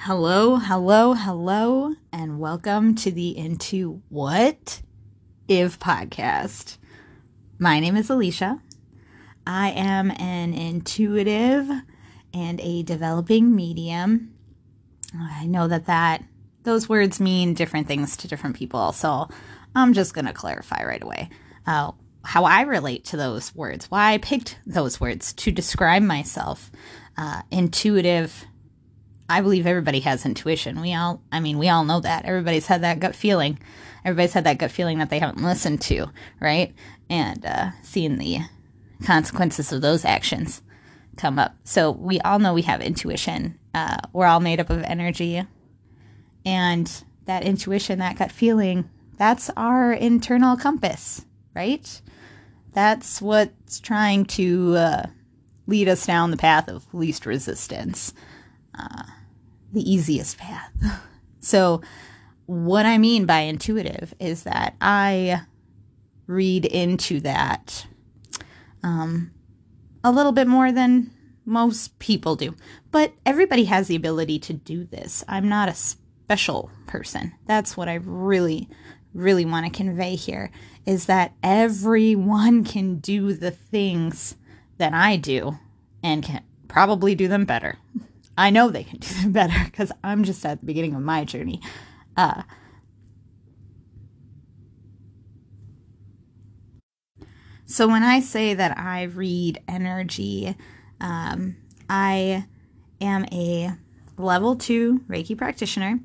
Hello, hello, hello, and welcome to the Into What If podcast. My name is Alisha. I am an intuitive and a developing medium. I know that that those words mean different things to different people, so I'm just going to clarify right away uh, how I relate to those words, why I picked those words to describe myself. Uh, intuitive I believe everybody has intuition. We all, I mean, we all know that. Everybody's had that gut feeling. Everybody's had that gut feeling that they haven't listened to, right? And uh, seeing the consequences of those actions come up. So we all know we have intuition. Uh, we're all made up of energy. And that intuition, that gut feeling, that's our internal compass, right? That's what's trying to uh, lead us down the path of least resistance. Uh, the easiest path. so, what I mean by intuitive is that I read into that um, a little bit more than most people do. But everybody has the ability to do this. I'm not a special person. That's what I really, really want to convey here is that everyone can do the things that I do and can probably do them better. I know they can do better because I'm just at the beginning of my journey. Uh, so when I say that I read energy, um, I am a level two Reiki practitioner,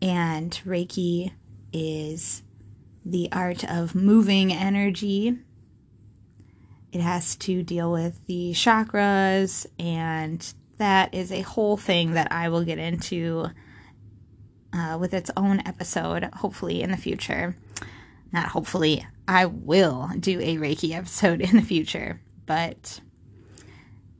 and Reiki is the art of moving energy. It has to deal with the chakras and that is a whole thing that I will get into uh, with its own episode, hopefully in the future. Not hopefully, I will do a Reiki episode in the future, but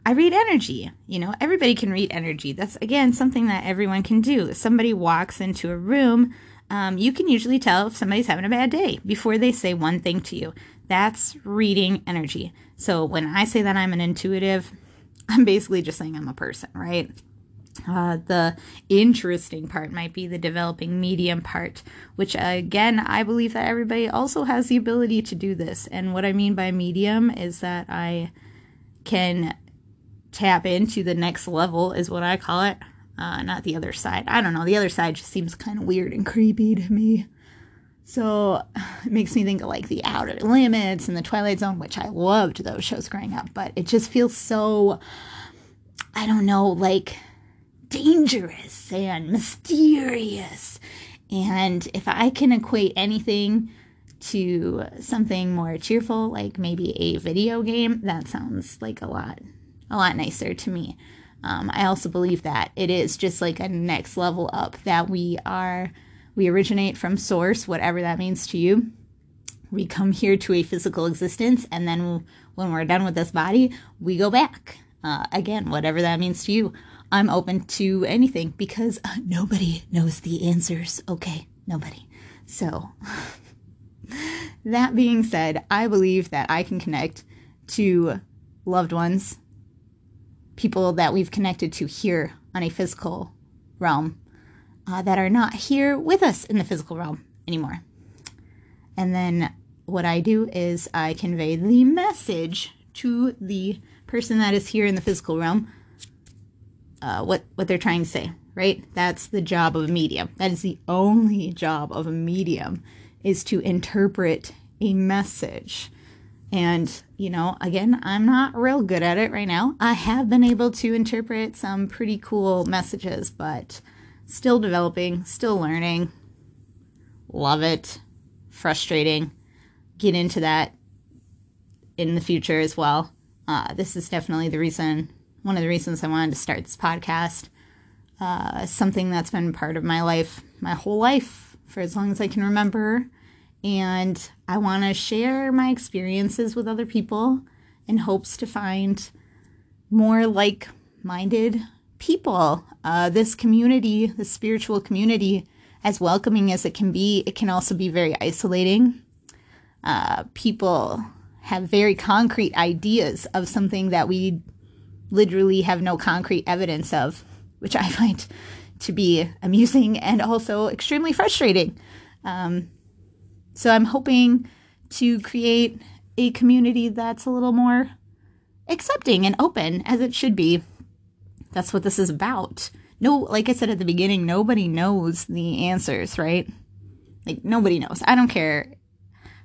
I read energy. You know, everybody can read energy. That's, again, something that everyone can do. If somebody walks into a room, um, you can usually tell if somebody's having a bad day before they say one thing to you. That's reading energy. So when I say that I'm an intuitive, I'm basically just saying I'm a person, right? Uh, the interesting part might be the developing medium part, which again, I believe that everybody also has the ability to do this. And what I mean by medium is that I can tap into the next level, is what I call it, uh, not the other side. I don't know. The other side just seems kind of weird and creepy to me. So it makes me think of like the Outer Limits and the Twilight Zone, which I loved those shows growing up, but it just feels so, I don't know, like dangerous and mysterious. And if I can equate anything to something more cheerful, like maybe a video game, that sounds like a lot, a lot nicer to me. Um, I also believe that it is just like a next level up that we are we originate from source, whatever that means to you. We come here to a physical existence, and then when we're done with this body, we go back. Uh, again, whatever that means to you. I'm open to anything because uh, nobody knows the answers. Okay, nobody. So, that being said, I believe that I can connect to loved ones, people that we've connected to here on a physical realm uh, that are not here with us in the physical realm anymore. And then what I do is I convey the message to the person that is here in the physical realm uh, what what they're trying to say right? That's the job of a medium. That is the only job of a medium is to interpret a message. And you know again i'm not real good at it right now. I have been able to interpret some pretty cool messages but Still developing, still learning. Love it. Frustrating. Get into that in the future as well. Uh, this is definitely the reason, one of the reasons I wanted to start this podcast. Uh, something that's been part of my life, my whole life, for as long as I can remember. And I want to share my experiences with other people in hopes to find more like minded people. Uh, this community, the spiritual community, as welcoming as it can be, it can also be very isolating. Uh, people have very concrete ideas of something that we literally have no concrete evidence of, which I find to be amusing and also extremely frustrating. Um, so I'm hoping to create a community that's a little more accepting and open as it should be. That's what this is about. No, like I said at the beginning, nobody knows the answers, right? Like nobody knows. I don't care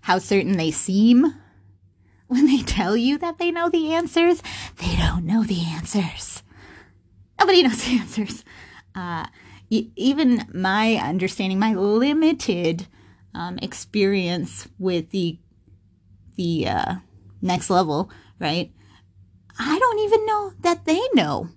how certain they seem when they tell you that they know the answers. They don't know the answers. Nobody knows the answers. Uh, even my understanding, my limited um, experience with the the uh, next level, right? I don't even know that they know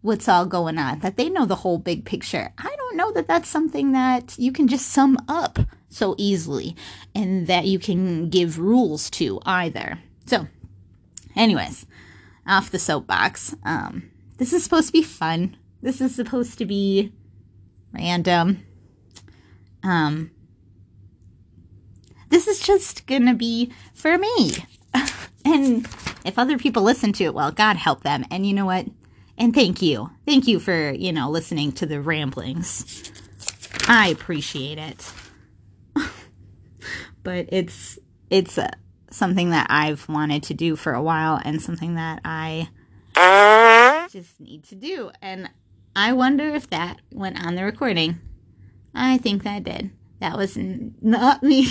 what's all going on, that they know the whole big picture. I don't know that that's something that you can just sum up so easily and that you can give rules to either. So, anyways, off the soapbox. Um, this is supposed to be fun. This is supposed to be random. Um, this is just gonna be for me. and if other people listen to it, well, God help them. And you know what? And thank you. Thank you for, you know, listening to the ramblings. I appreciate it. but it's it's uh, something that I've wanted to do for a while and something that I just need to do. And I wonder if that went on the recording. I think that did. That was not me.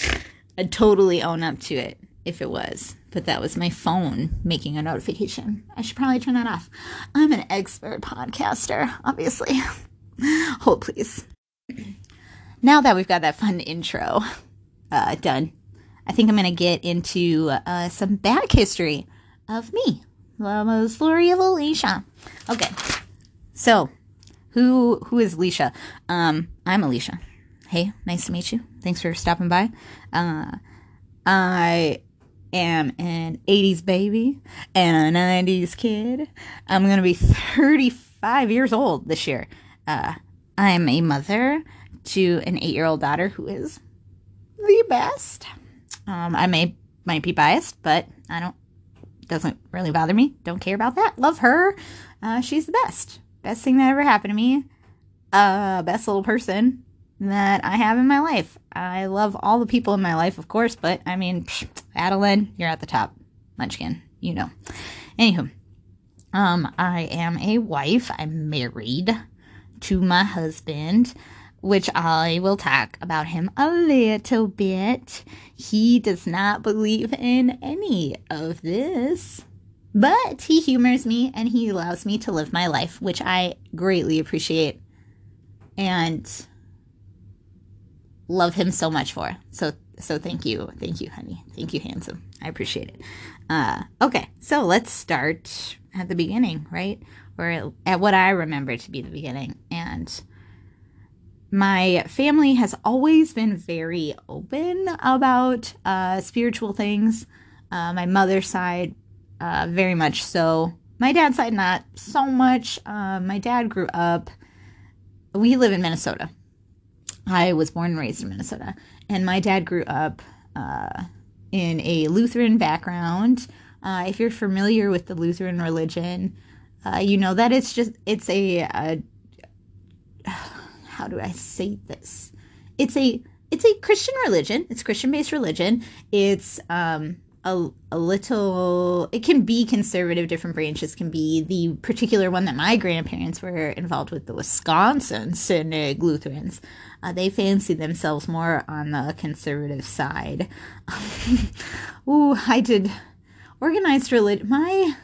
I'd totally own up to it if it was, but that was my phone making a notification. I should probably turn that off. I'm an expert podcaster, obviously. Hold, please. Now that we've got that fun intro uh, done, I think I'm going to get into uh, some back history of me, the story of Alisha. Okay, so who who is Alisha? Um, I'm Alisha. Hey, nice to meet you. Thanks for stopping by. Uh, I am an 80s baby and a 90s kid. I'm going to be 35 years old this year. Uh, I'm a mother to an eight year old daughter who is the best. Um, I may might be biased, but I don't doesn't really bother me. Don't care about that. Love her. Uh, she's the best. Best thing that ever happened to me. Uh, best little person that I have in my life. I love all the people in my life, of course, but I mean, psh, Adeline, you're at the top. Munchkin, you know. Anywho, um, I am a wife. I'm married to my husband, which I will talk about him a little bit. He does not believe in any of this. But he humors me and he allows me to live my life, which I greatly appreciate. And love him so much for. So so thank you, thank you, honey, thank you, handsome. I appreciate it. Uh, okay, so let's start at the beginning, right, or at what I remember to be the beginning. And my family has always been very open about uh, spiritual things. Uh, my mother's side, uh, very much so. My dad's side, not so much. Uh, my dad grew up. We live in Minnesota, I was born and raised in Minnesota, and my dad grew up uh, in a Lutheran background. Uh, if you're familiar with the Lutheran religion, uh, you know that it's just it's a, a how do I say this? It's a it's a Christian religion. It's Christian based religion. It's um, a, a little it can be conservative different branches can be the particular one that my grandparents were involved with the wisconsin synod lutherans uh, they fancy themselves more on the conservative side. Ooh, I did organized religion. My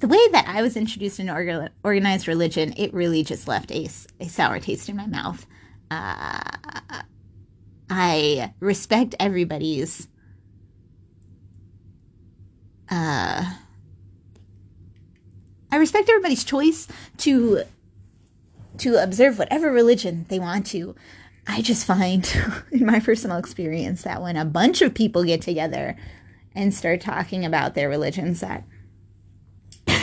the way that I was introduced in orga- organized religion, it really just left a, a sour taste in my mouth. Uh, I respect everybody's uh, I respect everybody's choice to to observe whatever religion they want to. I just find, in my personal experience, that when a bunch of people get together and start talking about their religions, that,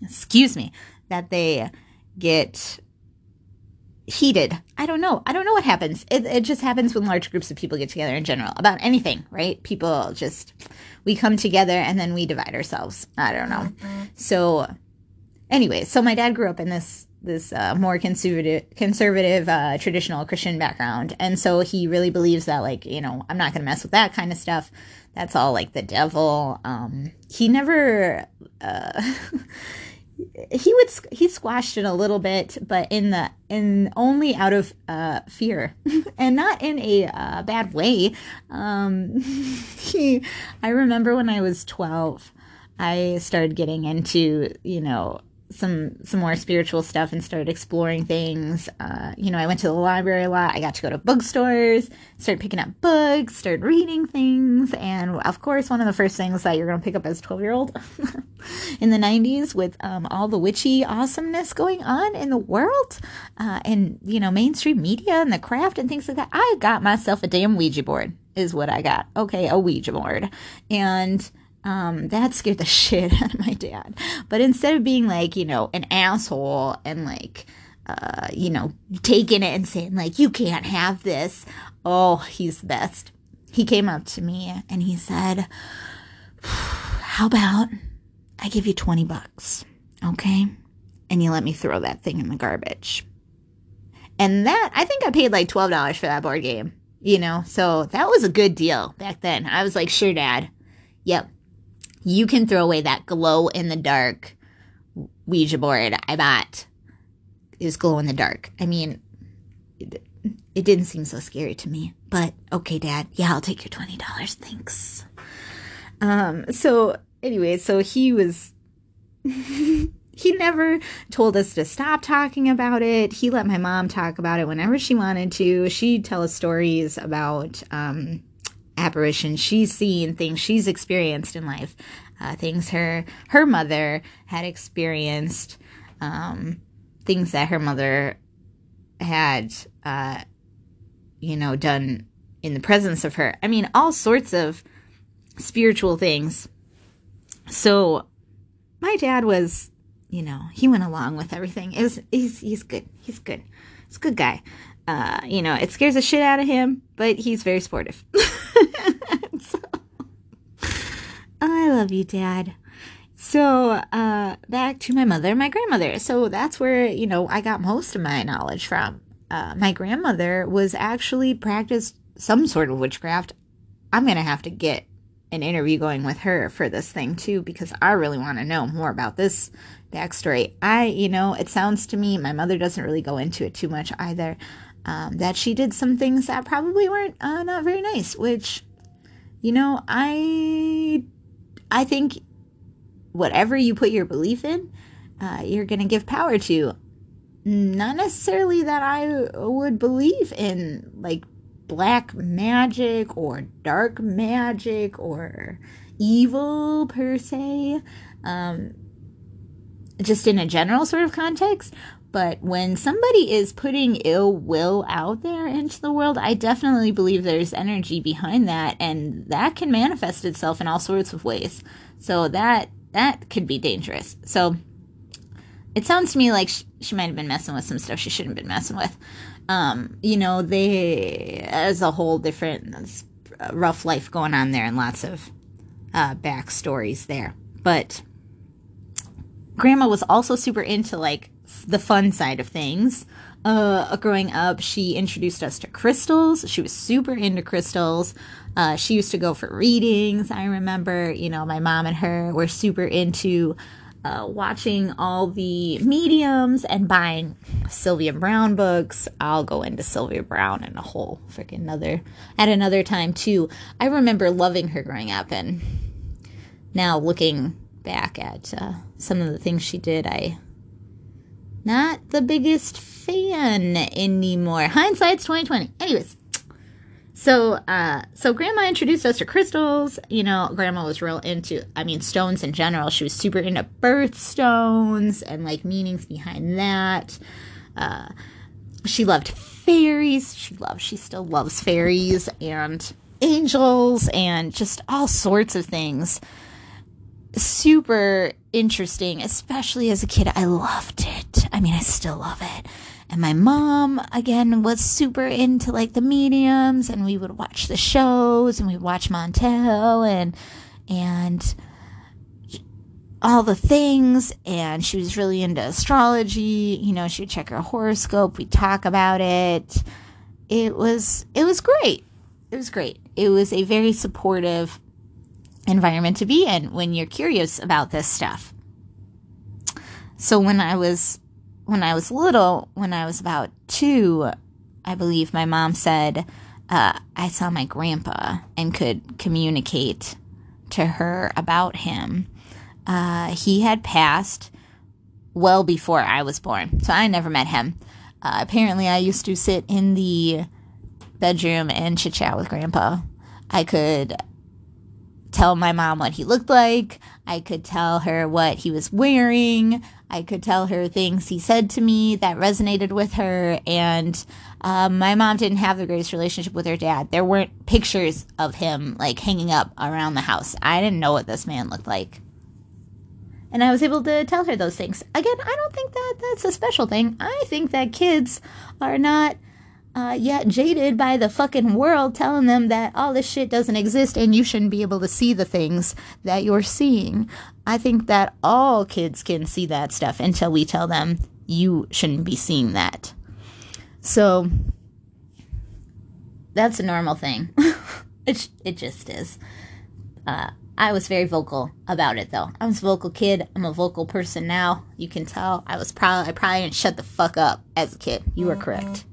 excuse me, that they get heated. I don't know. I don't know what happens. It, it just happens when large groups of people get together in general about anything, right? People just, we come together and then we divide ourselves. I don't know. So, anyway, so my dad grew up in this this uh, more conservative, conservative, uh, traditional Christian background, and so he really believes that, like, you know, I'm not going to mess with that kind of stuff. That's all like the devil. Um, he never. Uh, he would he squashed it a little bit but in the in only out of uh, fear and not in a uh, bad way. Um, he i remember when i was 12 i started getting into you know some some more spiritual stuff and started exploring things. Uh, you know, I went to the library a lot. I got to go to bookstores, started picking up books, started reading things, and of course, one of the first things that you're going to pick up as a 12 year old in the 90s with um, all the witchy awesomeness going on in the world uh, and you know mainstream media and the craft and things like that. I got myself a damn Ouija board. Is what I got. Okay, a Ouija board, and um, that scared the shit out of my dad. But instead of being like, you know, an asshole and like, uh, you know, taking it and saying like, you can't have this. Oh, he's the best. He came up to me and he said, how about I give you 20 bucks, okay? And you let me throw that thing in the garbage. And that, I think I paid like $12 for that board game, you know? So that was a good deal back then. I was like, sure, dad. Yep you can throw away that glow in the dark Ouija board I bought. Is glow in the dark. I mean, it, it didn't seem so scary to me. But okay, Dad. Yeah, I'll take your twenty dollars. Thanks. Um. So anyway, so he was. he never told us to stop talking about it. He let my mom talk about it whenever she wanted to. She'd tell us stories about um, apparitions she's seen, things she's experienced in life, uh, things her her mother had experienced, um, things that her mother had, uh, you know, done in the presence of her. I mean, all sorts of spiritual things. So, my dad was, you know, he went along with everything. It was he's he's good. He's good. He's a good guy. Uh, you know, it scares the shit out of him, but he's very sportive. so, I love you, Dad. So, uh, back to my mother my grandmother. So that's where, you know, I got most of my knowledge from. Uh, my grandmother was actually practiced some sort of witchcraft. I'm to have to get an interview going with her for this thing too, because I really want to know more about this backstory. I, you know, it sounds to me, my mother doesn't really go into it too much either um, that she did some things that probably weren't uh, not very nice. Which, you know, I I think whatever you put your belief in, uh, you're going to give power to. Not necessarily that I would believe in like black magic or dark magic or evil per se. Um, just in a general sort of context, but when somebody is putting ill will out there into the world, I definitely believe there's energy behind that, and that can manifest itself in all sorts of ways. So that that could be dangerous. So it sounds to me like she, she might have been messing with some stuff she shouldn't have been messing with. Um, you know, they as a whole different rough life going on there, and lots of uh, backstories there. But grandma was also super into like the fun side of things. Uh, growing up, she introduced us to crystals. She was super into crystals. Uh, she used to go for readings. I remember, you know, my mom and her were super into uh, watching all the mediums and buying Sylvia Browne books. I'll go into Sylvia Browne in a whole freaking another at another time too. I remember loving her growing up, and now looking back at uh, some of the things she did, I not the biggest fan anymore. Hindsight's twenty twenty. Anyways, so uh, so grandma introduced us to crystals. You know, grandma was real into. I mean, stones in general. She was super into birthstones and like meanings behind that. Uh, she loved fairies. She loves. She still loves fairies and angels and just all sorts of things super interesting, especially as a kid. I loved it. I mean, I still love it. and my mom again was super into like the mediums and we would watch the shows and we'd watch Montel and and all the things and she was really into astrology. You know she would check her horoscope we'd talk about it. It was it was great. It was great. It was a very supportive environment to be in when you're curious about this stuff. So when i was when i was little when i was about two i believe my mom said uh, i saw my grandpa and could communicate to her about him uh, he had passed well before I was born, so I never met him. Uh, apparently, I used to sit in the bedroom and chit chat with Grandpa. I could tell my mom what he looked like. I could tell her what he was wearing. I could tell her things he said to me that resonated with her. And um, my mom didn't have the greatest relationship with her dad. There weren't pictures of him like hanging up around the house. I didn't know what this man looked like and I was able to tell her those things. Again, I don't think that that's a special thing. I think that kids are not uh, yet jaded by the fucking world telling them that all this shit doesn't exist and you shouldn't be able to see the things that you're seeing. I think that all kids can see that stuff until we tell them you shouldn't be seeing that. So that's a normal thing. it, it just is. Uh, I was very vocal about it though. I was a vocal kid. I'm a vocal person now. You can tell. I was probably I probably didn't shut the fuck up as a kid. You are correct.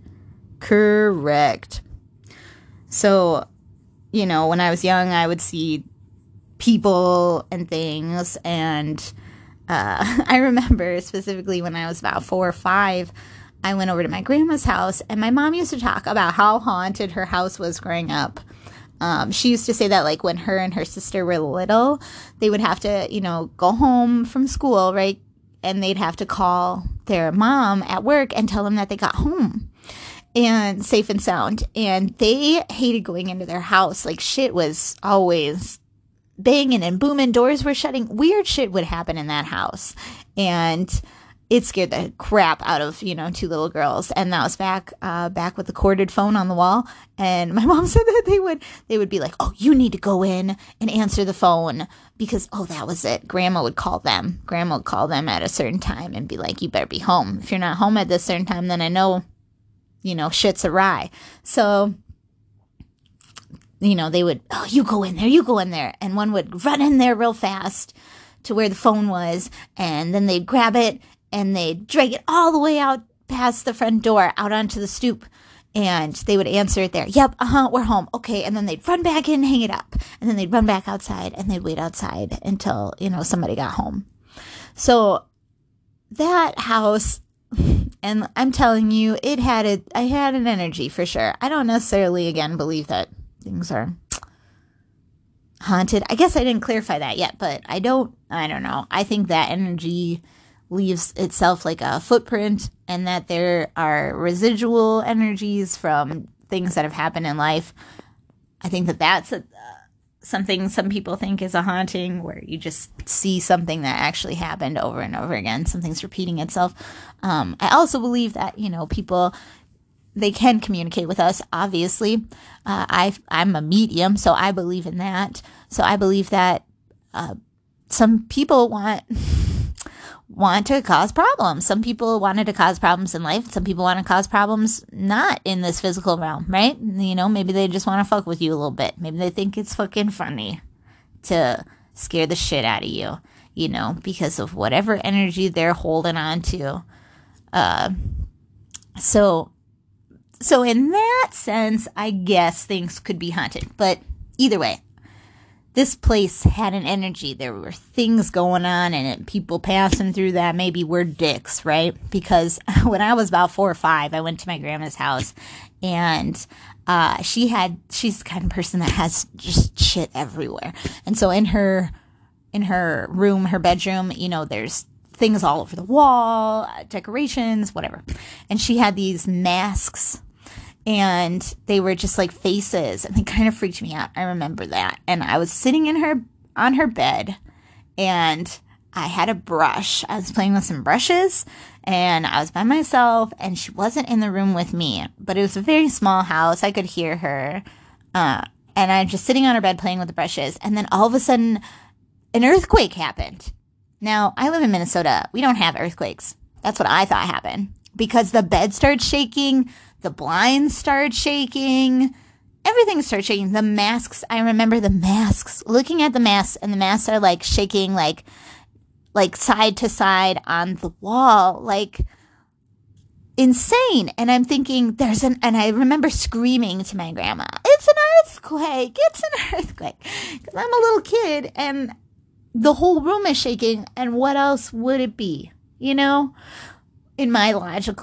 Correct. So, you know, when I was young, I would see people and things, and uh, I remember specifically when I was about four or five. I went over to my grandma's house, and my mom used to talk about how haunted her house was growing up um, she used to say that like when her and her sister were little, they would have to, you know, go home from school, right? And they'd have to call their mom at work and tell them that they got home and safe and sound. And they hated going into their house. Like shit was always banging and booming. Doors were shutting. Weird shit would happen in that house. And it scared the crap out of you know two little girls and that was back uh, back with the corded phone on the wall and my mom said that they would they would be like oh you need to go in and answer the phone because oh that was it grandma would call them grandma would call them at a certain time and be like you better be home if you're not home at this certain time then i know you know shit's awry so you know they would oh you go in there you go in there and one would run in there real fast to where the phone was and then they'd grab it and they'd drag it all the way out past the front door out onto the stoop and they would answer it there. Yep, uh huh, we're home. Okay. And then they'd run back in, hang it up. And then they'd run back outside and they'd wait outside until, you know, somebody got home. So that house, and I'm telling you, it had it. I had an energy for sure. I don't necessarily, again, believe that things are haunted. I guess I didn't clarify that yet, but I don't, I don't know. I think that energy leaves itself like a footprint and that there are residual energies from things that have happened in life. I think that that's a, something some people think is a haunting where you just see something that actually happened over and over again. Something's repeating itself. Um, I also believe that, you know, people they can communicate with us obviously uh, i i'm a medium so i believe in that so i believe that uh, some people want want to cause problems. Some people wanted to cause problems in life. Some people want to cause problems not in this physical realm, right? You know, maybe they just want to fuck with you a little bit. Maybe they think it's fucking funny to scare the shit out of you, you know, because of whatever energy they're holding on to. Uh, so, so in that sense, I guess things could be haunted. But either way, this place had an energy. There were things going on and people passing through that maybe were dicks, right? Because when I was about four or five, I went to my grandma's house and uh, she had, she's the kind of person that has just shit everywhere. And so in her, in her room, her bedroom, you know, there's things all over the wall, decorations, whatever. And she had these masks and they were just like faces and they kind of freaked me out. I remember that. And I was sitting in her on her bed and I had a brush. I was playing with some brushes and I was by myself and she wasn't in the room with me, but it was a very small house. I could hear her. Uh, and I'm just sitting on her bed playing with the brushes. And then all of a sudden, an earthquake happened. Now, I live in Minnesota. We don't have earthquakes. That's what I thought happened because the bed started shaking, the blinds started shaking, everything started shaking. The masks, I remember the masks, looking at the masks, and the masks are like shaking, like, like side to side on the wall, like insane. And I'm thinking, there's an, and I remember screaming to my grandma, it's an earthquake, it's an earthquake. Cause I'm a little kid and the whole room is shaking. And what else would it be? You know, in my logic,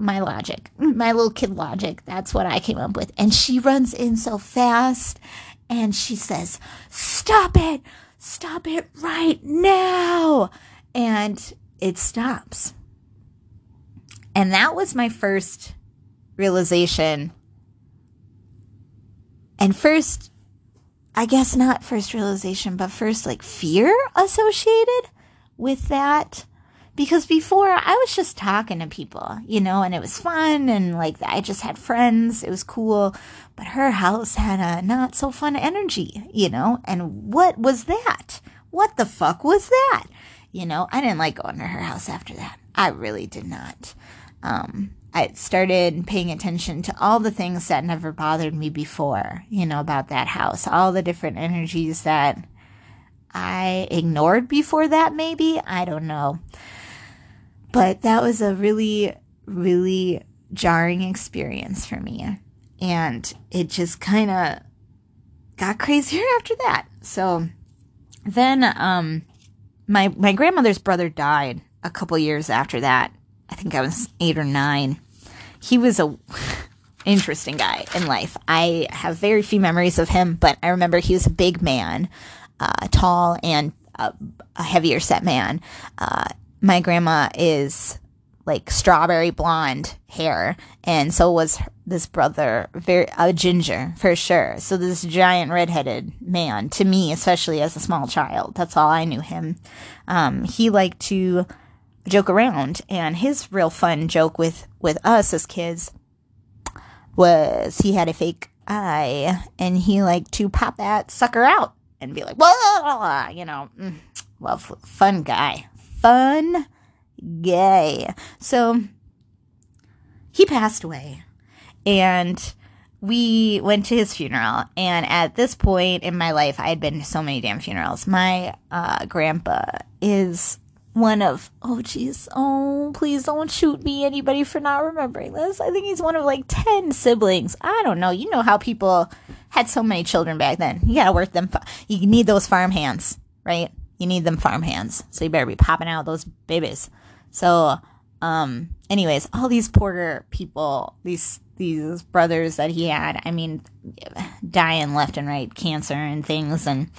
my logic, my little kid logic, that's what I came up with. And she runs in so fast and she says, stop it, stop it right now. And it stops. And that was my first realization. And first, I guess not first realization, but first like fear associated with that. Because before I was just talking to people, you know, and it was fun and like I just had friends. It was cool. But her house had a not so fun energy, you know, and what was that? What the fuck was that? You know, I didn't like going to her house after that. I really did not. Um, I started paying attention to all the things that never bothered me before, you know, about that house, all the different energies that I ignored before that, maybe. I don't know. But that was a really, really jarring experience for me. And it just kind of got crazier after that. So then, um, my, my grandmother's brother died a couple years after that. I think I was eight or nine. He was a interesting guy in life. I have very few memories of him, but I remember he was a big man, uh, tall and a, a, heavier set man. Uh, my grandma is like strawberry blonde hair, and so was this brother, very a ginger for sure. So this giant redheaded man, to me, especially as a small child, that's all I knew him. Um, he liked to joke around and his real fun joke with with us as kids was he had a fake eye and he liked to pop that sucker out and be like whoa you know mm, well fun guy fun gay. so he passed away and we went to his funeral and at this point in my life i had been to so many damn funerals. My uh, grandpa is one of oh jeez oh please don't shoot me anybody for not remembering this. I think he's one of like 10 siblings. I don't know. You know how people had so many children back then. You gotta work them you need those farm hands right you need them farm hands so you better be popping out those babies so um anyways all these poor people these these brothers that he had i mean dying left and right cancer and things and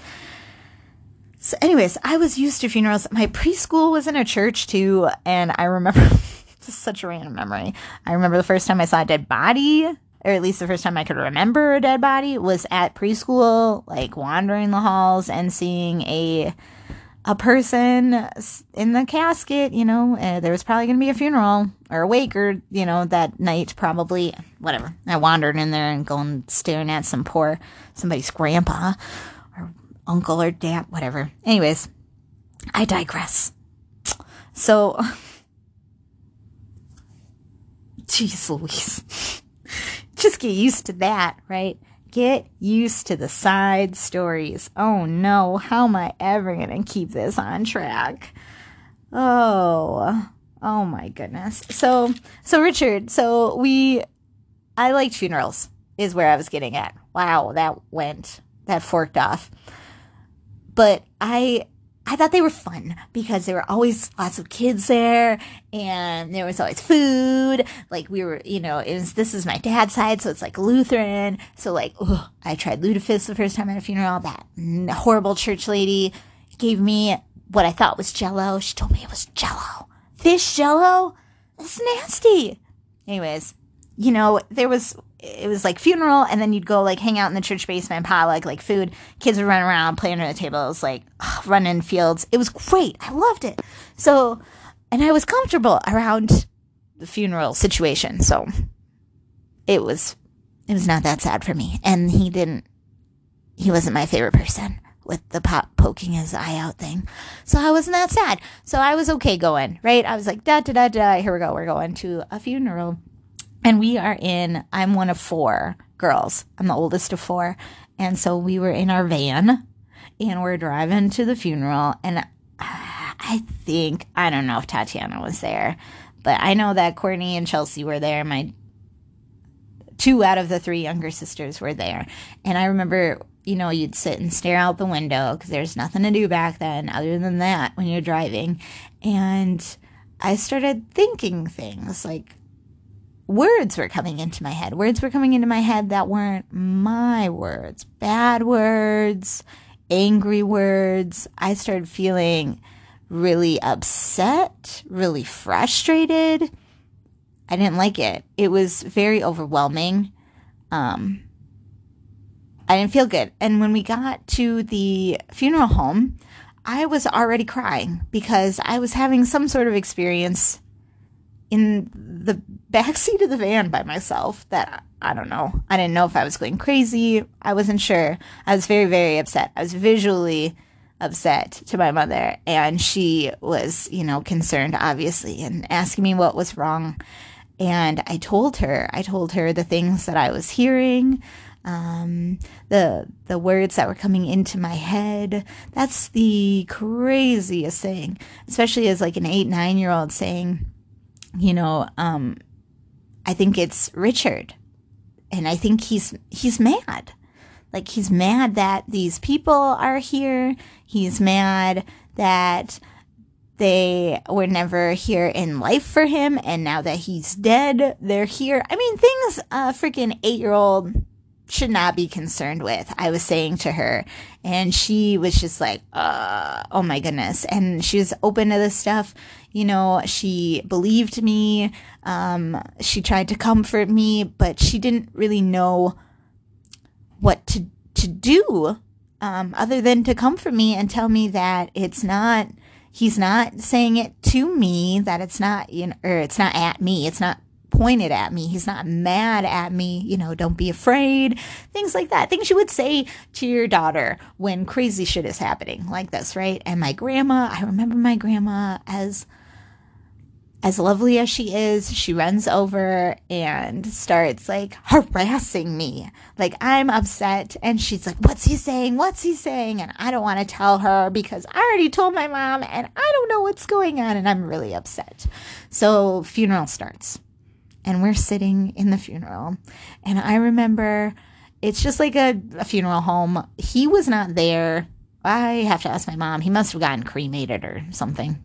so, anyways, I was used to funerals. My preschool was in a church too, and I remember just such a random memory. I remember the first time I saw a dead body, or at least the first time I could remember a dead body, was at preschool, like wandering the halls and seeing a a person in the casket. You know, uh, there was probably going to be a funeral or a wake, or you know, that night probably. Whatever. I wandered in there and going staring at some poor somebody's grandpa or uncle or dad, whatever. Anyways, I digress. So, jeez Louise. Just get used to that, right? Get used to the side stories. Oh no, how am I ever going to keep this on track? Oh, oh my goodness. So, so Richard, so we, I liked funerals, is where I was getting at. Wow, that went, that forked off but I I thought they were fun because there were always lots of kids there and there was always food. Like we were, you know, it was, this is my dad's side, so it's like Lutheran. So like, ugh, I tried lutefisk the first time at a funeral. That horrible church lady gave me what I thought was jello. She told me it was jello. Fish jello? It's nasty. Anyways, you know, there was, it was like funeral, and then you'd go like hang out in the church basement, potluck, like food. Kids would run around, play under the tables, like ugh, run in fields. It was great. I loved it. So, and I was comfortable around the funeral situation. So it was, it was not that sad for me. And he didn't, he wasn't my favorite person with the pop poking his eye out thing. So I wasn't that sad. So I was okay going, right? I was like, da da da da, here we go. We're going to a funeral. And we are in, I'm one of four girls. I'm the oldest of four. And so we were in our van and we're driving to the funeral. And I think, I don't know if Tatiana was there, but I know that Courtney and Chelsea were there. My two out of the three younger sisters were there. And I remember, you know, you'd sit and stare out the window because there's nothing to do back then other than that when you're driving. And I started thinking things like, words were coming into my head. Words were coming into my head that weren't my words. Bad words, angry words. I started feeling really upset, really frustrated. I didn't like it. It was very overwhelming. Um, I didn't feel good. And when we got to the funeral home, I was already crying because I was having some sort of experience in the backseat of the van by myself that I don't know. I didn't know if I was going crazy. I wasn't sure. I was very, very upset. I was visually upset to my mother, and she was, you know, concerned, obviously, and asking me what was wrong. And I told her, I told her the things that I was hearing, um, the the words that were coming into my head. That's the craziest thing, especially as like an eight nine year old saying, you know, um, I think it's Richard, and I think he's he's mad. Like he's mad that these people are here. He's mad that they were never here in life for him, and now that he's dead, they're here. I mean, things a freaking eight year old should not be concerned with. I was saying to her, and she was just like, uh, oh my goodness. And she was open to this stuff. You know, she believed me. Um, she tried to comfort me, but she didn't really know what to to do um, other than to comfort me and tell me that it's not he's not saying it to me that it's not you know or it's not at me it's not pointed at me he's not mad at me you know don't be afraid things like that things you would say to your daughter when crazy shit is happening like this right and my grandma i remember my grandma as as lovely as she is, she runs over and starts like harassing me. Like I'm upset and she's like, What's he saying? What's he saying? And I don't want to tell her because I already told my mom and I don't know what's going on and I'm really upset. So funeral starts and we're sitting in the funeral. And I remember it's just like a, a funeral home. He was not there. I have to ask my mom. He must have gotten cremated or something.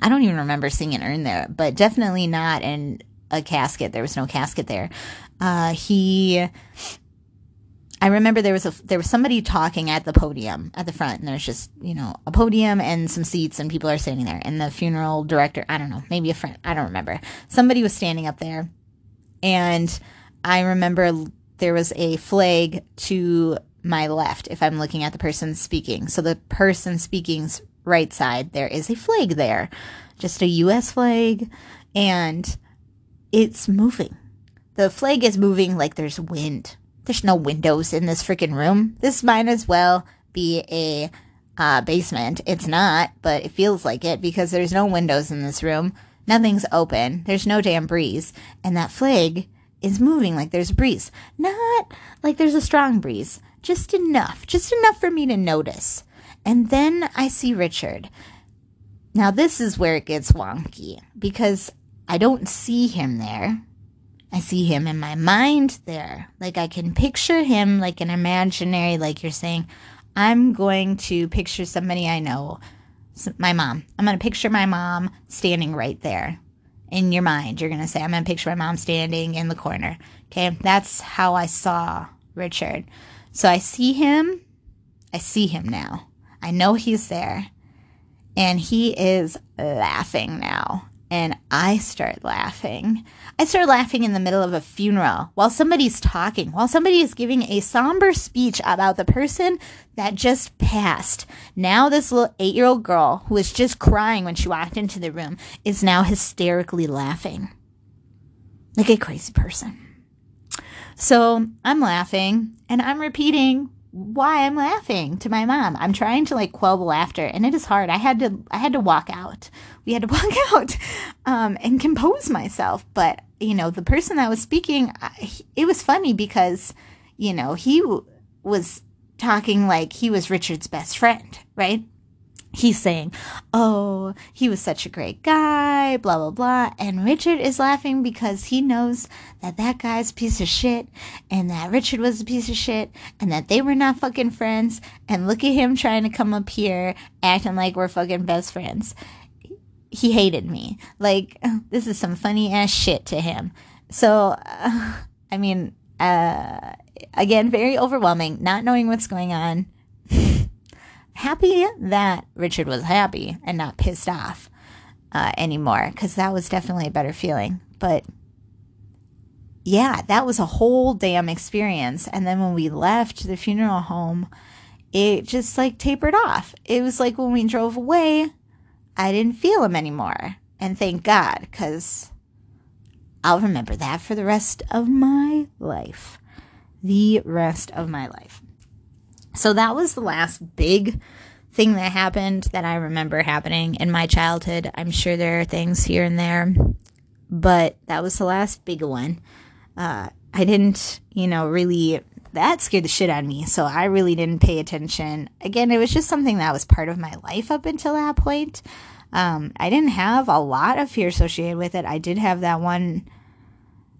I don't even remember seeing an urn there, but definitely not in a casket. There was no casket there. Uh, he, I remember there was a there was somebody talking at the podium at the front, and there's just you know a podium and some seats, and people are standing there. And the funeral director, I don't know, maybe a friend, I don't remember. Somebody was standing up there, and I remember there was a flag to my left if I'm looking at the person speaking. So the person speaking's right side, there is a flag there, just a US flag, and it's moving. The flag is moving like there's wind. There's no windows in this freaking room. This might as well be a uh, basement. It's not, but it feels like it because there's no windows in this room. Nothing's open. There's no damn breeze. And that flag is moving like there's a breeze. Not like there's a strong breeze. Just enough. Just enough for me to notice. And then I see Richard. Now, this is where it gets wonky because I don't see him there. I see him in my mind there. Like I can picture him like an imaginary, like you're saying, I'm going to picture somebody I know, my mom. I'm going to picture my mom standing right there in your mind. You're going to say, I'm going to picture my mom standing in the corner. Okay. That's how I saw Richard. So I see him. I see him now. I know he's there. And he is laughing now. And I start laughing. I start laughing in the middle of a funeral while somebody's talking, while somebody is giving a somber speech about the person that just passed. Now, this little eight year old girl who was just crying when she walked into the room is now hysterically laughing like a crazy person. So I'm laughing and I'm repeating why I'm laughing to my mom. I'm trying to like quell the laughter and it is hard. I had to I had to walk out. We had to walk out um, and compose myself. But you know, the person that was speaking, it was funny because you know he w- was talking like he was Richard's best friend, right? He's saying, Oh, he was such a great guy, blah, blah, blah. And Richard is laughing because he knows that that guy's piece of shit and that Richard was a piece of shit and that they were not fucking friends. And look at him trying to come up here acting like we're fucking best friends. He hated me. Like, this is some funny ass shit to him. So, uh, I mean, uh, again, very overwhelming, not knowing what's going on happy that Richard was happy and not pissed off uh, anymore because that was definitely a better feeling. But yeah, that was a whole damn experience. And then when we left the funeral home, it just like tapered off. It was like when we drove away, I didn't feel him anymore. And thank God, because I'll remember that for the rest of my life. The rest of my life. So that was the last big thing that happened that I remember happening in my childhood. I'm sure there are things here and there, but that was the last big one. Uh, I didn't, you know, really, that scared the shit out of me. So I really didn't pay attention. Again, it was just something that was part of my life up until that point. Um, I didn't have a lot of fear associated with it. I did have that one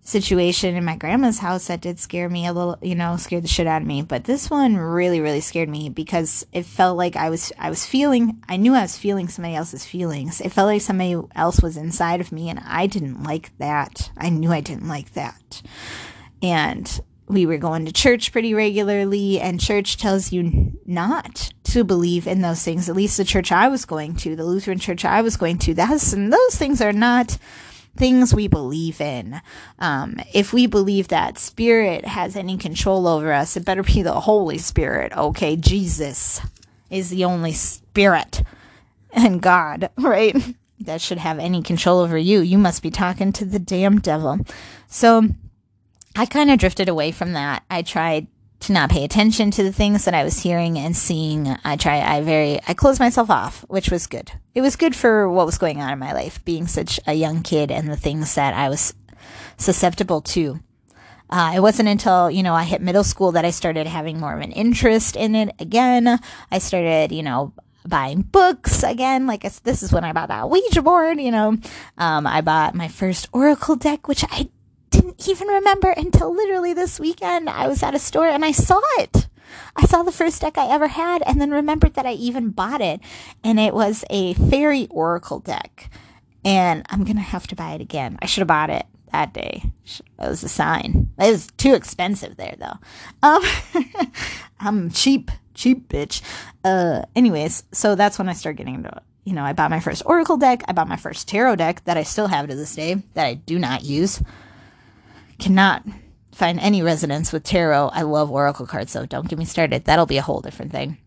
situation in my grandma's house that did scare me a little, you know, scared the shit out of me. But this one really, really scared me because it felt like I was, I was feeling, I knew I was feeling somebody else's feelings. It felt like somebody else was inside of me and I didn't like that. I knew I didn't like that. And we were going to church pretty regularly and church tells you not to believe in those things. At least the church I was going to, the Lutheran church I was going to, that's, and those things are not things we believe in. Um, if we believe that spirit has any control over us, it better be the Holy Spirit. Okay, Jesus is the only spirit and God, right? That should have any control over you. You must be talking to the damn devil. So I kind of drifted away from that. I tried to not pay attention to the things that I was hearing and seeing. I try, I very, I closed myself off, which was good. It was good for what was going on in my life, being such a young kid and the things that I was susceptible to. Uh, it wasn't until, you know, I hit middle school that I started having more of an interest in it again. I started, you know, buying books again. Like this is when I bought that Ouija board, you know. Um, I bought my first Oracle deck, which I even remember until literally this weekend. I was at a store and I saw it. I saw the first deck I ever had and then remembered that I even bought it. And it was a fairy oracle deck. And I'm going to have to buy it again. I should have bought it that day. It was a sign. It was too expensive there though. Um, I'm cheap, cheap bitch. Uh, anyways, so that's when I started getting into it. You know, I bought my first oracle deck. I bought my first tarot deck that I still have to this day that I do not use cannot find any resonance with tarot. I love oracle cards, so don't get me started. That'll be a whole different thing.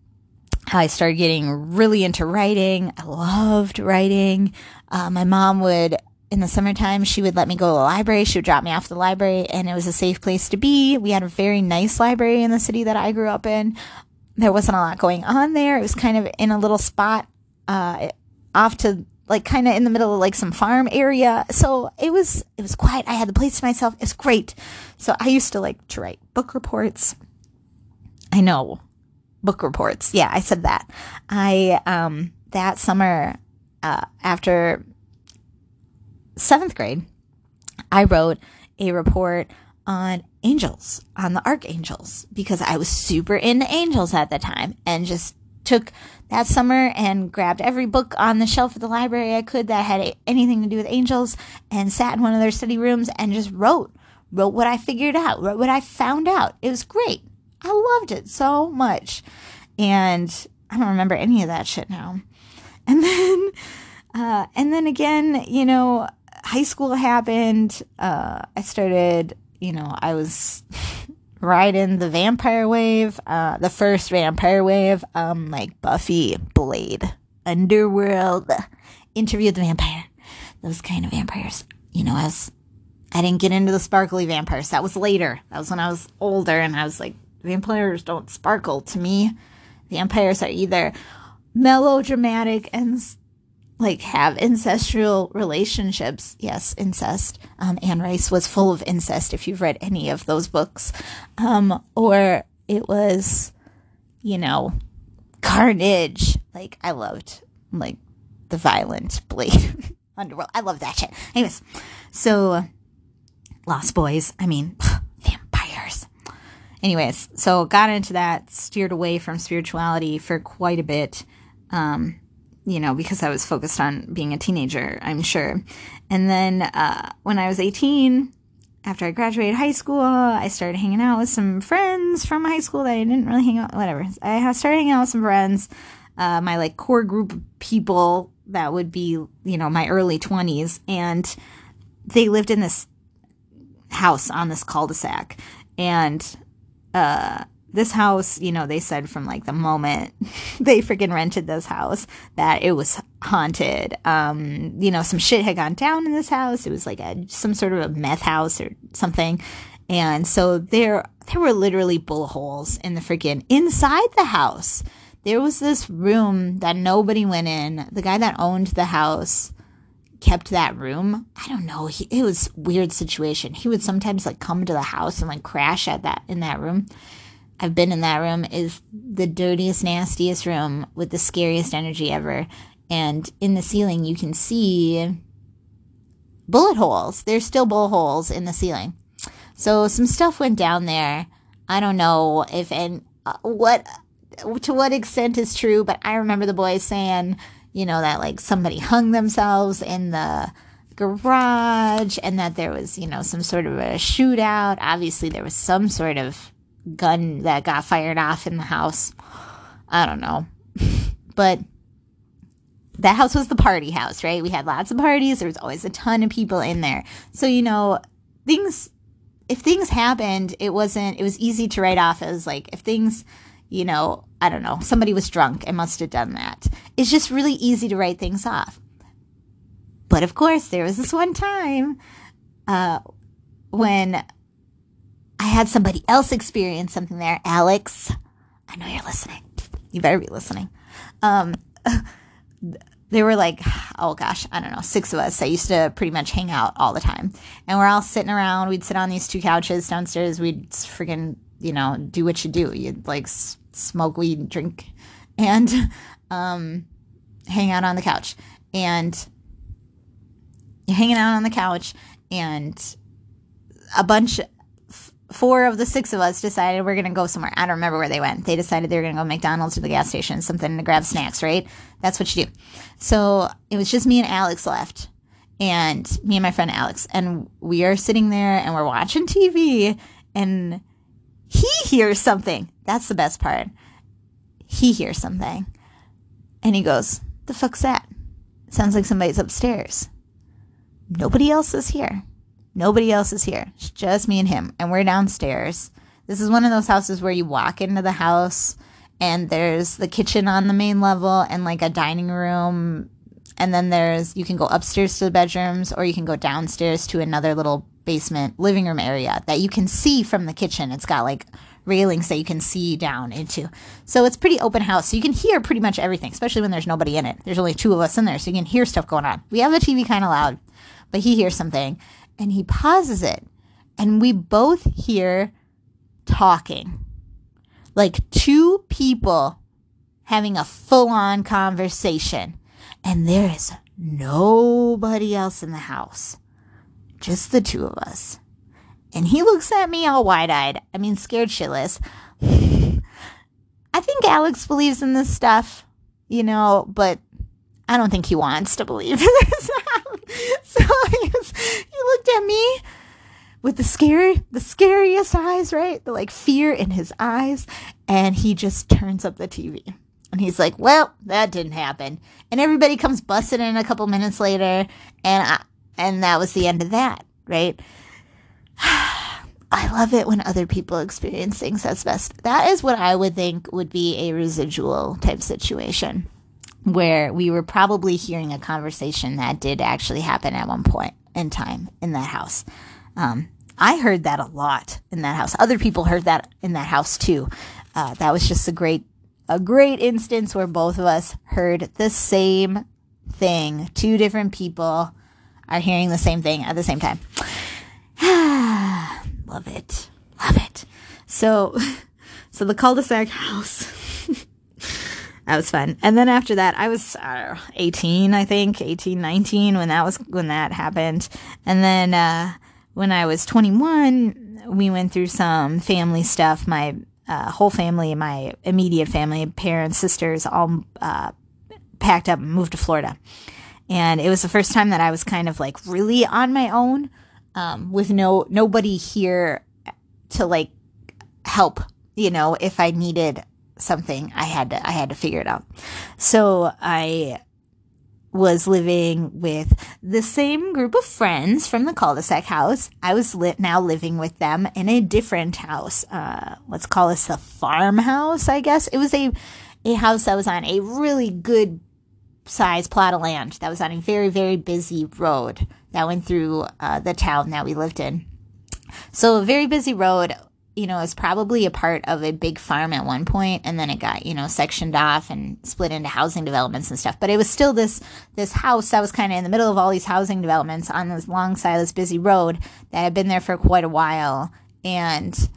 I started getting really into writing. I loved writing. Uh, my mom would, in the summertime, she would let me go to the library. She would drop me off the library, and it was a safe place to be. We had a very nice library in the city that I grew up in. There wasn't a lot going on there. It was kind of in a little spot uh, off to like kind of in the middle of like some farm area. So it was it was quiet. I had the place to myself. It's great. So I used to like to write book reports. I know book reports. Yeah, I said that. I um that summer uh, after seventh grade, I wrote a report on angels, on the archangels, because I was super into angels at the time and just took that summer and grabbed every book on the shelf of the library I could that had anything to do with angels and sat in one of their study rooms and just wrote, wrote what I figured out, wrote what I found out. It was great. I loved it so much. And I don't remember any of that shit now. And then Uh, and then again, you know, high school happened. Uh, I started, you know, I was riding the vampire wave, uh, the first vampire wave, um, like Buffy, Blade, Underworld, Interview the Vampire, those kind of vampires. You know, I was, I didn't get into the sparkly vampires. That was later. That was when I was older and I was like, vampires don't sparkle to me. Vampires are either melodramatic and like have ancestral relationships. Yes, incest. Um, Anne Rice was full of incest if you've read any of those books. Um, or it was, you know, carnage. Like I loved like the violent blade underworld. I love that shit. Anyways, so Lost Boys. I mean, vampires. Anyways, so got into that, steered away from spirituality for quite a bit. Um, you know, because I was focused on being a teenager, I'm sure. And then uh, when I was 18, after I graduated high school, I started hanging out with some friends from high school that I didn't really hang out. Whatever. I started hanging out with some friends, uh, my like core group of people that would be, you know, my early 20s, and they lived in this house on this cul-de-sac, and uh, this house, you know, they said from like the moment they freaking rented this house that it was haunted. Um, you know, some shit had gone down in this house. It was like a some sort of a meth house or something. And so there there were literally bullet holes in the freaking inside the house. There was this room that nobody went in. The guy that owned the house kept that room. I don't know. He, it was weird situation. He would sometimes like come to the house and like crash at that in that room I've been in that room is the dirtiest, nastiest room with the scariest energy ever. And in the ceiling, you can see bullet holes. There's still bullet holes in the ceiling. So some stuff went down there. I don't know if and uh, what to what extent is true, but I remember the boys saying, you know, that like somebody hung themselves in the garage and that there was, you know, some sort of a shootout. Obviously, there was some sort of gun that got fired off in the house. I don't know. but that house was the party house, right? We had lots of parties. There was always a ton of people in there. So, you know, things, if things happened, it wasn't, it was easy to write off as like, if things, you know, I don't know, somebody was drunk and must have done that. It's just really easy to write things off. But of course, there was this one time uh, when I had somebody else experience something there. Alex, I know you're listening. You better be listening. Um, there were like, oh gosh, I don't know, six of us. I used to pretty much hang out all the time. And we're all sitting around. We'd sit on these two couches downstairs. We'd freaking, you know, do what you do. You'd like s- smoke weed, drink, and um, hang out on the couch. And you're hanging out on the couch, and a bunch four of the six of us decided we're going to go somewhere. I don't remember where they went. They decided they were going to go McDonald's or the gas station, something to grab snacks, right? That's what you do. So it was just me and Alex left, and me and my friend Alex. And we are sitting there and we're watching TV, and he hears something. That's the best part. He hears something, and he goes, The fuck's that? sounds like somebody's upstairs. Nobody else is here. Nobody else is here. It's just me and him. And we're downstairs. This is one of those houses where you walk into the house and there's the kitchen on the main level and like a dining room. And then there's, you can go upstairs to the bedrooms or you can go downstairs to another little basement living room area that you can see from the kitchen. It's got like railings that you can see down into. So it's pretty open house. So you can hear pretty much everything, especially when there's nobody in it. There's only two of us in there, so you can hear stuff going on. We have the TV kind of loud, but he hears something and he pauses it. And we both hear talking. Like two people having a full on conversation. And there is nobody else in the house, just the two of us. And he looks at me all wide eyed. I mean, scared shitless. I think Alex believes in this stuff, you know, but I don't think he wants to believe this. so he, was, he looked at me with the scary, the scariest eyes, right? The like fear in his eyes, and he just turns up the TV. And he's like, well, that didn't happen. And everybody comes busting in a couple minutes later. And I, and that was the end of that, right? I love it when other people experience things that's best. That is what I would think would be a residual type situation where we were probably hearing a conversation that did actually happen at one point in time in that house. Um, I heard that a lot in that house. Other people heard that in that house too. Uh, that was just a great, a great instance where both of us heard the same thing. Two different people are hearing the same thing at the same time. Love it. Love it. So, so the cul-de-sac house. That was fun. And then after that, I was uh, 18, I think, 18, 19 when that was, when that happened. And then, uh, when I was 21, we went through some family stuff. My, uh, whole family, my immediate family, parents, sisters, all, uh, packed up and moved to Florida. And it was the first time that I was kind of like really on my own um, with no nobody here to like help. You know, if I needed something, I had to I had to figure it out. So I was living with the same group of friends from the cul-de-sac house. I was now living with them in a different house. Uh, let's call this a farmhouse, I guess. It was a a house that was on a really good size plot of land that was on a very very busy road that went through uh, the town that we lived in. So a very busy road, you know, is probably a part of a big farm at one point, and then it got you know sectioned off and split into housing developments and stuff. But it was still this this house that was kind of in the middle of all these housing developments on this long side of this busy road that had been there for quite a while, and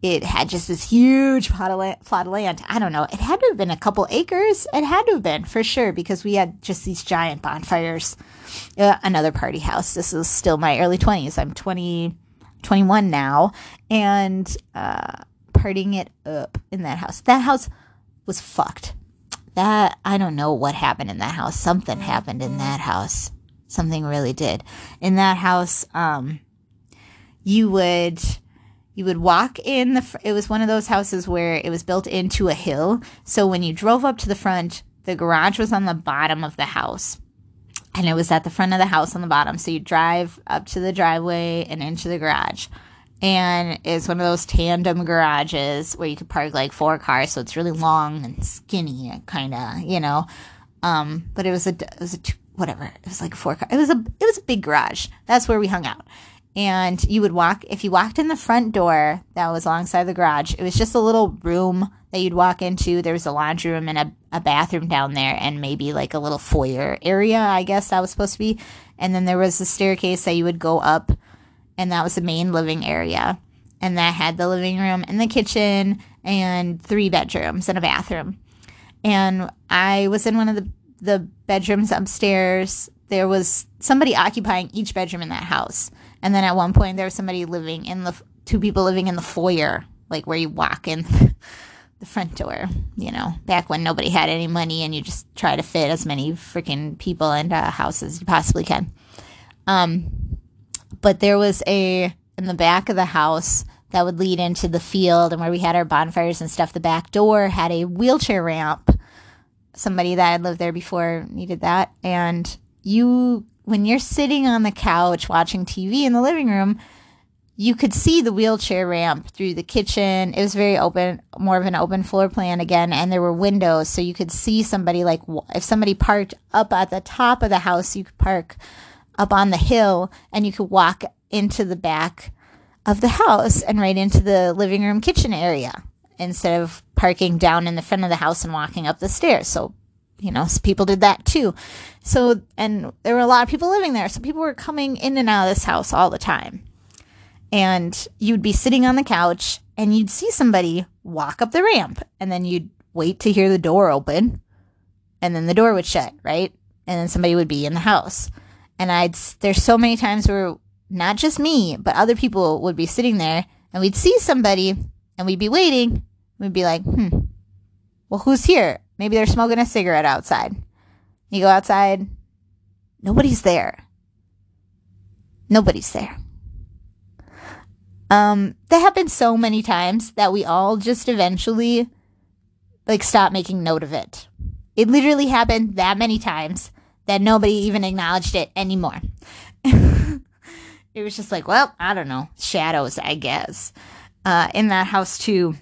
it had just this huge plot of, land, plot of land. I don't know. It had to have been a couple acres. It had to have been for sure because we had just these giant bonfires. Uh, another party house. This is still my early 20s. I'm 20, 21 now and uh, partying it up in that house. That house was fucked. That, I don't know what happened in that house. Something happened in that house. Something really did. In that house, um, you would you would walk in the fr- it was one of those houses where it was built into a hill so when you drove up to the front the garage was on the bottom of the house and it was at the front of the house on the bottom. So you drive up to the driveway and into the garage. And it's one of those tandem garages where you could park like four cars. So it's really long and skinny kind of you know. Um but it was a it was a two, whatever. It was like a four car it was a it was a big garage. That's where we hung out. And you would walk if you walked in the front door that was alongside the garage it was just a little room that you'd walk into. There was a laundry room and a, a bathroom down there and maybe like a little foyer area i guess that was supposed to be. And then there was a staircase that you would go up and that was the main living area. And that had the living room and the kitchen and three bedrooms and a bathroom. And i was in one of the the bedrooms upstairs. There was somebody occupying each bedroom in that house. And then at one point, there was somebody living in the two people living in the foyer, like where you walk in the front door, you know, back when nobody had any money and you just try to fit as many freaking people into a house as you possibly can. Um, but there was a, in the back of the house that would lead into the field and where we had our bonfires and stuff, the back door had a wheelchair ramp. Somebody that had lived there before needed that. And you when you're sitting on the couch watching TV in the living room, you could see the wheelchair ramp through the kitchen. It was very open, more of an open floor plan again, and there were windows, so you could see somebody like if somebody parked up at the top of the house, you could park up on the hill and you could walk into the back of the house and right into the living room kitchen area instead of parking down in the front of the house and walking up the stairs. So you know, people did that too. So, and there were a lot of people living there. So people were coming in and out of this house all the time. And you'd be sitting on the couch and you'd see somebody walk up the ramp and then you'd wait to hear the door open and then the door would shut, right? And then somebody would be in the house. And I'd, there's so many times where not just me, but other people would be sitting there and we'd see somebody and we'd be waiting. We'd be like, hmm, well, who's here? Maybe they're smoking a cigarette outside. You go outside, nobody's there. Nobody's there. Um, that happened so many times that we all just eventually like stop making note of it. It literally happened that many times that nobody even acknowledged it anymore. it was just like, well, I don't know, shadows, I guess. Uh, in that house too,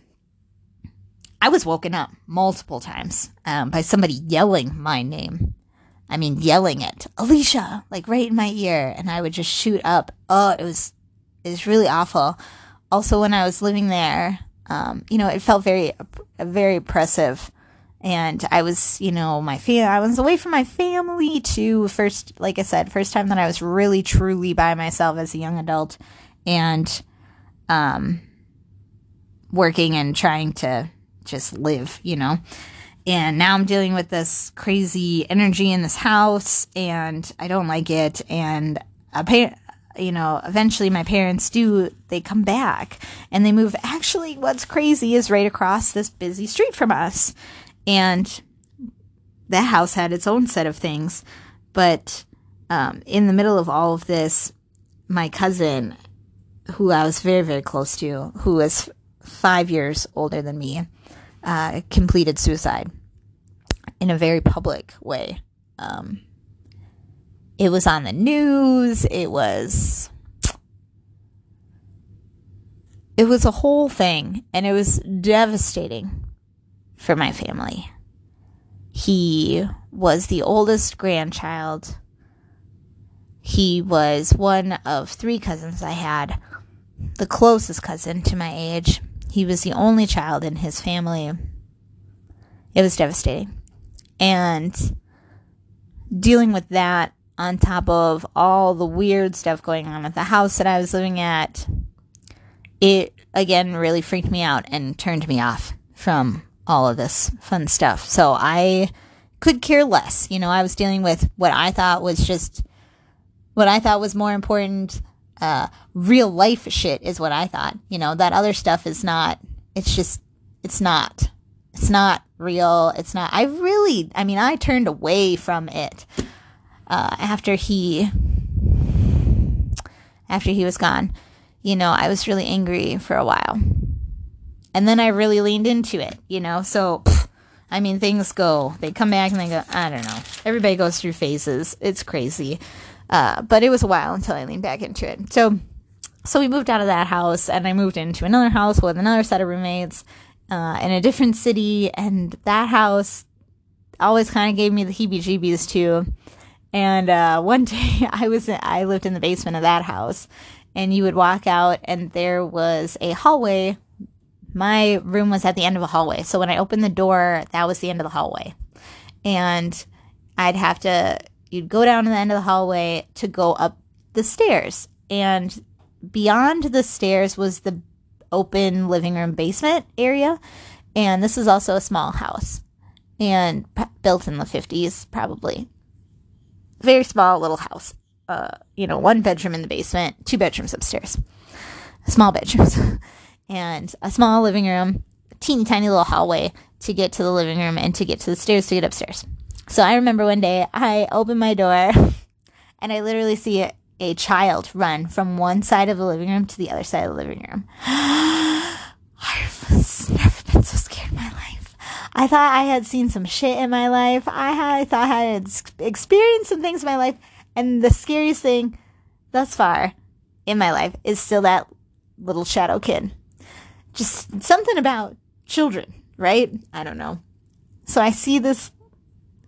I was woken up multiple times um, by somebody yelling my name. I mean, yelling it, Alisha, like right in my ear, and I would just shoot up. Oh, it was, was really awful. Also, when I was living there, um, you know, it felt very, very oppressive. And I was, you know, my fam- I was away from my family too. First, like I said, first time that I was really truly by myself as a young adult, and um, working and trying to just live, you know. And now I'm dealing with this crazy energy in this house, and I don't like it. And apparently you know, eventually my parents do, they come back and they move. Actually, what's crazy is right across this busy street from us. And that house had its own set of things. But um, in the middle of all of this, my cousin, who I was very, very close to, who was five years older than me, uh, completed suicide in a very public way. Um, it was on the news. It was it was a whole thing and it was devastating for my family. He was the oldest grandchild. He was one of three cousins I had, the closest cousin to my age. He was the only child in his family. It was devastating. And dealing with that on top of all the weird stuff going on at the house that I was living at, it again really freaked me out and turned me off from all of this fun stuff. So I could care less. You know, I was dealing with what I thought was just what I thought was more important. Uh, real life shit is what I thought. You know, that other stuff is not, it's just, it's not. It's not real. It's not, I really, I mean, I turned away from it uh, after he after he was gone. You know, I was really angry for a while. And then I really leaned into it, you know. So I mean, things go, they come back and they go, I don't know. Everybody goes through phases. It's crazy. Uh, but it was a while until I leaned back into it. So, so we moved out of that house and I moved into another house with another set of roommates uh, in a different city. And that house always kind of gave me the heebie jeebies too. And uh, one day I was I lived in the basement of that house, and you would walk out, and there was a hallway. My room was at the end of a hallway, so when I opened the door, that was the end of the hallway, and I'd have to you'd go down to the end of the hallway to go up the stairs, and beyond the stairs was the open living room basement area, and this is also a small house and p- built in the 50s probably very small little house. Uh, you know, one bedroom in the basement, two bedrooms upstairs, small bedrooms, and a small living room, teeny tiny little hallway to get to the living room and to get to the stairs to get upstairs. So I remember one day I open my door and I literally see a, a child run from one side of the living room to the other side of the living room. I've never been so scared in my life. I thought I had seen some shit in my life. I I thought I had experienced some things in my life, and the scariest thing thus far in my life is still that little shadow kid. Just something about children, right? I don't know. So I see this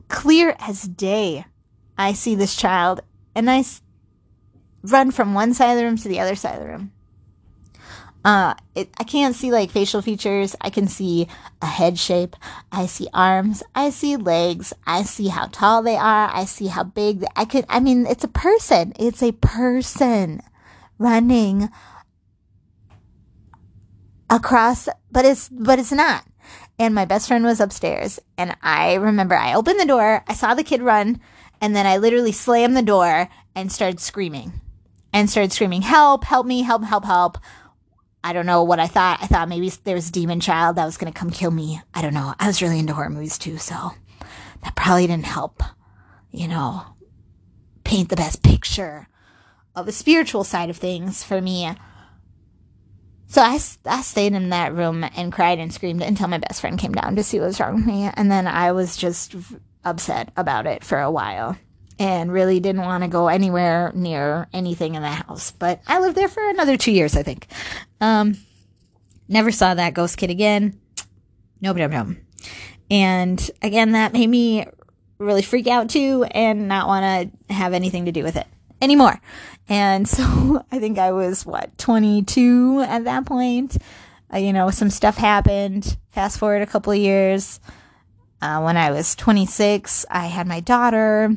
clear as day. I see this child, and I run from one side of the room to the other side of the room. Uh, it, I can't see like facial features. I can see a head shape. I see arms. I see legs. I see how tall they are. I see how big. They, I could. I mean, it's a person. It's a person running across, but it's but it's not. And my best friend was upstairs, and I remember I opened the door. I saw the kid run, and then I literally slammed the door and started screaming, and started screaming, "Help! Help me! Help! Help! Help!" I don't know what I thought. I thought maybe there was a demon child that was going to come kill me. I don't know. I was really into horror movies too, so that probably didn't help, you know, paint the best picture of the spiritual side of things for me. So I, I stayed in that room and cried and screamed until my best friend came down to see what was wrong with me. And then I was just upset about it for a while and really didn't want to go anywhere near anything in the house. But I lived there for another two years, I think. Um, never saw that ghost kid again. No problem. And again, that made me really freak out too and not want to have anything to do with it anymore. And so I think I was, what, 22 at that point. Uh, you know, some stuff happened. Fast forward a couple of years. Uh, when I was 26, I had my daughter.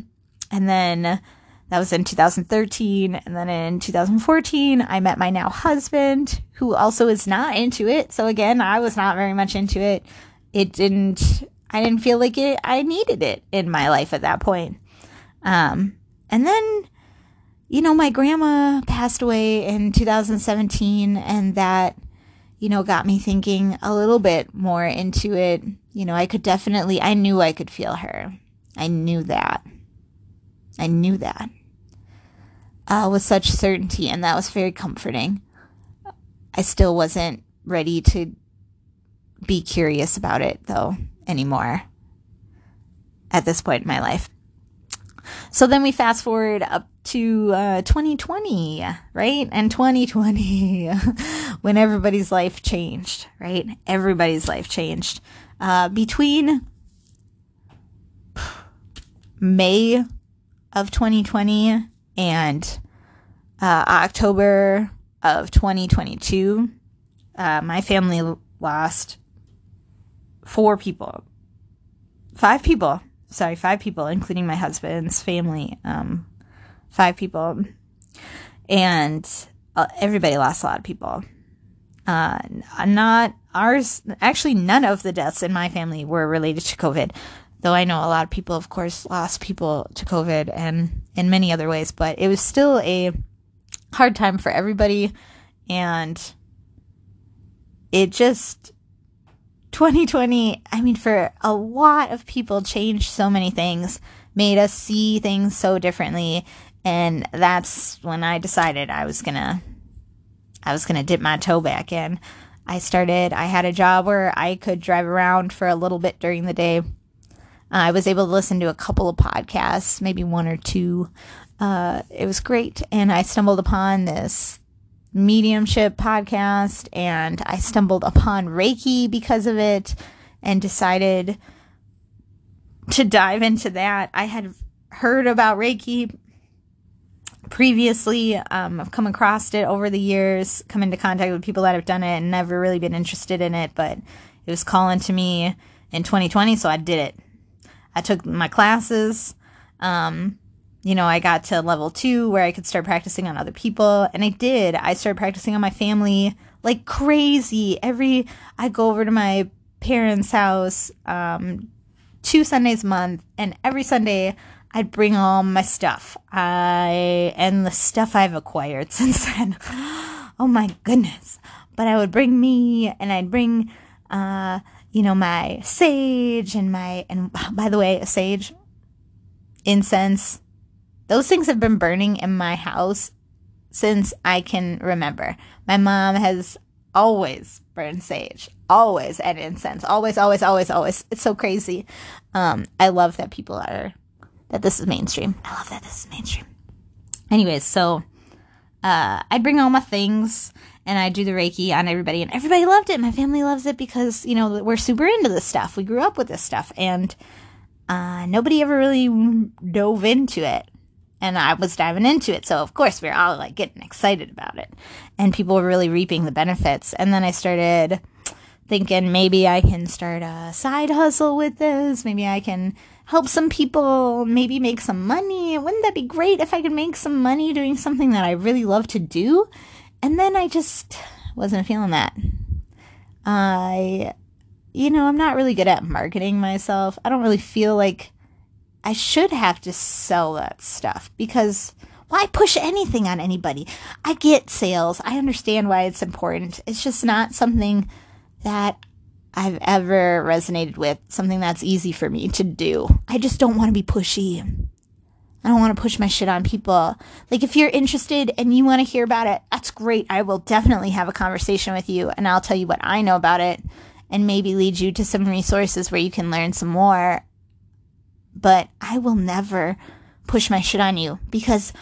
And then that was in 2013. And then in 2014, I met my now husband, who also is not into it. So again, I was not very much into it. It didn't, I didn't feel like it, I needed it in my life at that point. Um, and then you know, my grandma passed away in 2017, and that, you know, got me thinking a little bit more into it. You know, I could definitely, I knew I could feel her. I knew that. I knew that uh, with such certainty, and that was very comforting. I still wasn't ready to be curious about it, though, anymore at this point in my life. So then we fast forward up to uh, 2020, right? And 2020, when everybody's life changed, right? Everybody's life changed. Uh, between May of 2020 and uh, October of 2022, uh, my family lost four people, five people. Sorry, five people, including my husband's family. Um, five people, and uh, everybody lost a lot of people. Uh, not ours. Actually, none of the deaths in my family were related to COVID. Though I know a lot of people, of course, lost people to COVID and in many other ways, but it was still a hard time for everybody. And it just, 2020, I mean, for a lot of people, changed so many things, made us see things so differently, and that's when I decided I was gonna I was gonna dip my toe back in. I started I had a job where I could drive around for a little bit during the day. I was able to listen to a couple of podcasts, maybe one or two. Uh, it was great, and I stumbled upon this mediumship podcast, and I stumbled upon Reiki because of it, and decided to dive into that. I had heard about Reiki previously. Um, I've come across it over the years, come into contact with people that have done it and never really been interested in it, but it was calling to me in 2020, so I did it. I took my classes. Um, you know, I got to level two where I could start practicing on other people, and I did. I started practicing on my family like crazy. Every I go over to my parents' house um, two Sundays a month, and every Sunday I'd bring all my stuff. I and the stuff I've acquired since then. oh my goodness. But I would bring me and I'd bring uh you know my sage and my and by the way, sage incense those things have been burning in my house since I can remember. My mom has always burned sage, always and incense, always, always, always, always. It's so crazy. Um, I love that people are that this is mainstream. I love that this is mainstream. Anyways, so uh, I'd bring all my things and I'd do the Reiki on everybody, and everybody loved it. My family loves it because, you know, we're super into this stuff. We grew up with this stuff, and uh, nobody ever really dove into it. And I was diving into it. So, of course, we were all like getting excited about it. And people were really reaping the benefits. And then I started thinking maybe I can start a side hustle with this. Maybe I can help some people, maybe make some money. Wouldn't that be great if I could make some money doing something that I really love to do? And then I just wasn't feeling that. I, you know, I'm not really good at marketing myself. I don't really feel like I should have to sell that stuff because why push anything on anybody? I get sales. I understand why it's important. It's just not something that I've ever resonated with, something that's easy for me to do. I just don't want to be pushy. I don't want to push my shit on people. Like, if you're interested and you want to hear about it, that's great. I will definitely have a conversation with you and I'll tell you what I know about it and maybe lead you to some resources where you can learn some more. But I will never push my shit on you because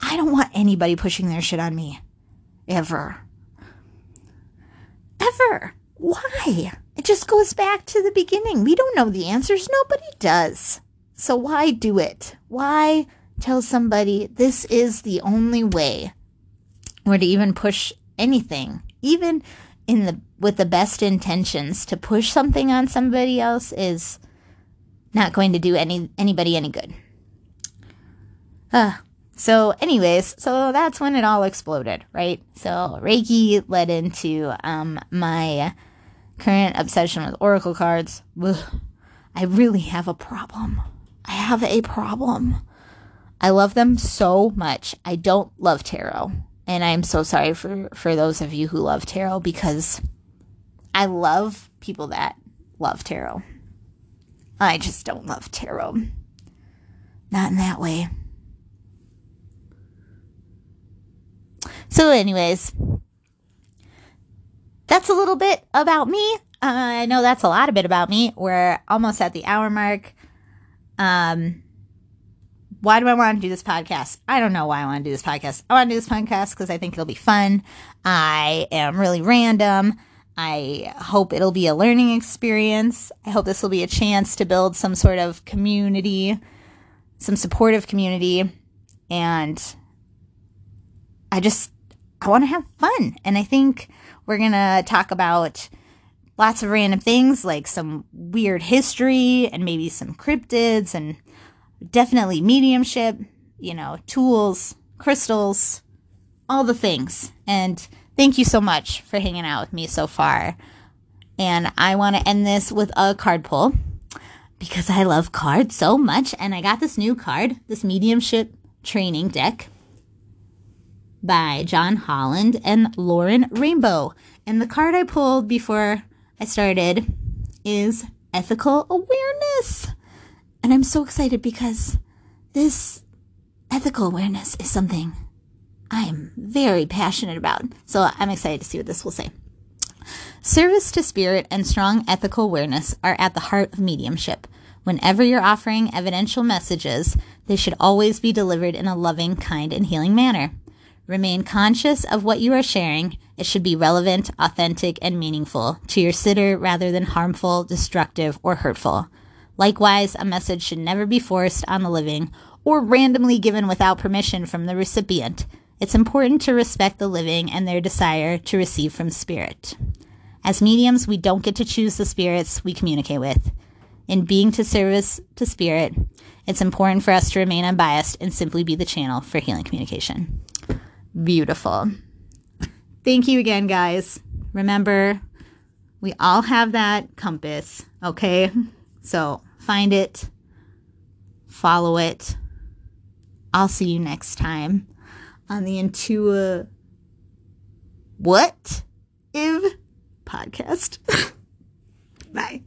I don't want anybody pushing their shit on me. Ever. Ever. Why? It just goes back to the beginning. We don't know the answers. Nobody does. So why do it? Why tell somebody this is the only way or to even push anything, even in the with the best intentions to push something on somebody else is not going to do any anybody any good. Uh, so anyways, so that's when it all exploded, right? So Reiki led into um my current obsession with oracle cards. Ugh, I really have a problem. I have a problem. I love them so much. I don't love tarot. And I'm so sorry for, for those of you who love tarot because I love people that love tarot. I just don't love tarot. Not in that way. So, anyways, that's a little bit about me. Uh, I know that's a lot of bit about me. We're almost at the hour mark. Um, why do I want to do this podcast? I don't know why I want to do this podcast. I want to do this podcast because I think it'll be fun. I am really random. I hope it'll be a learning experience. I hope this will be a chance to build some sort of community, some supportive community. And I just, I want to have fun. And I think we're going to talk about lots of random things like some weird history and maybe some cryptids and definitely mediumship, you know, tools, crystals, all the things. And thank you so much for hanging out with me so far. And I want to end this with a card pull because I love cards so much. And I got this new card, this mediumship training deck by John Holland and Lauren Rainbow. And the card I pulled before I started is ethical awareness. And I'm so excited because this ethical awareness is something I am very passionate about. So I'm excited to see what this will say. Service to spirit and strong ethical awareness are at the heart of mediumship. Whenever you're offering evidential messages, they should always be delivered in a loving, kind, and healing manner. Remain conscious of what you are sharing. It should be relevant, authentic, and meaningful to your sitter rather than harmful, destructive, or hurtful. Likewise, a message should never be forced on the living or randomly given without permission from the recipient. It's important to respect the living and their desire to receive from spirit. As mediums, we don't get to choose the spirits we communicate with. In being to service to spirit, it's important for us to remain unbiased and simply be the channel for healing communication beautiful. Thank you again, guys. Remember, we all have that compass, okay? So find it, follow it. I'll see you next time on the Intua What If podcast. Bye.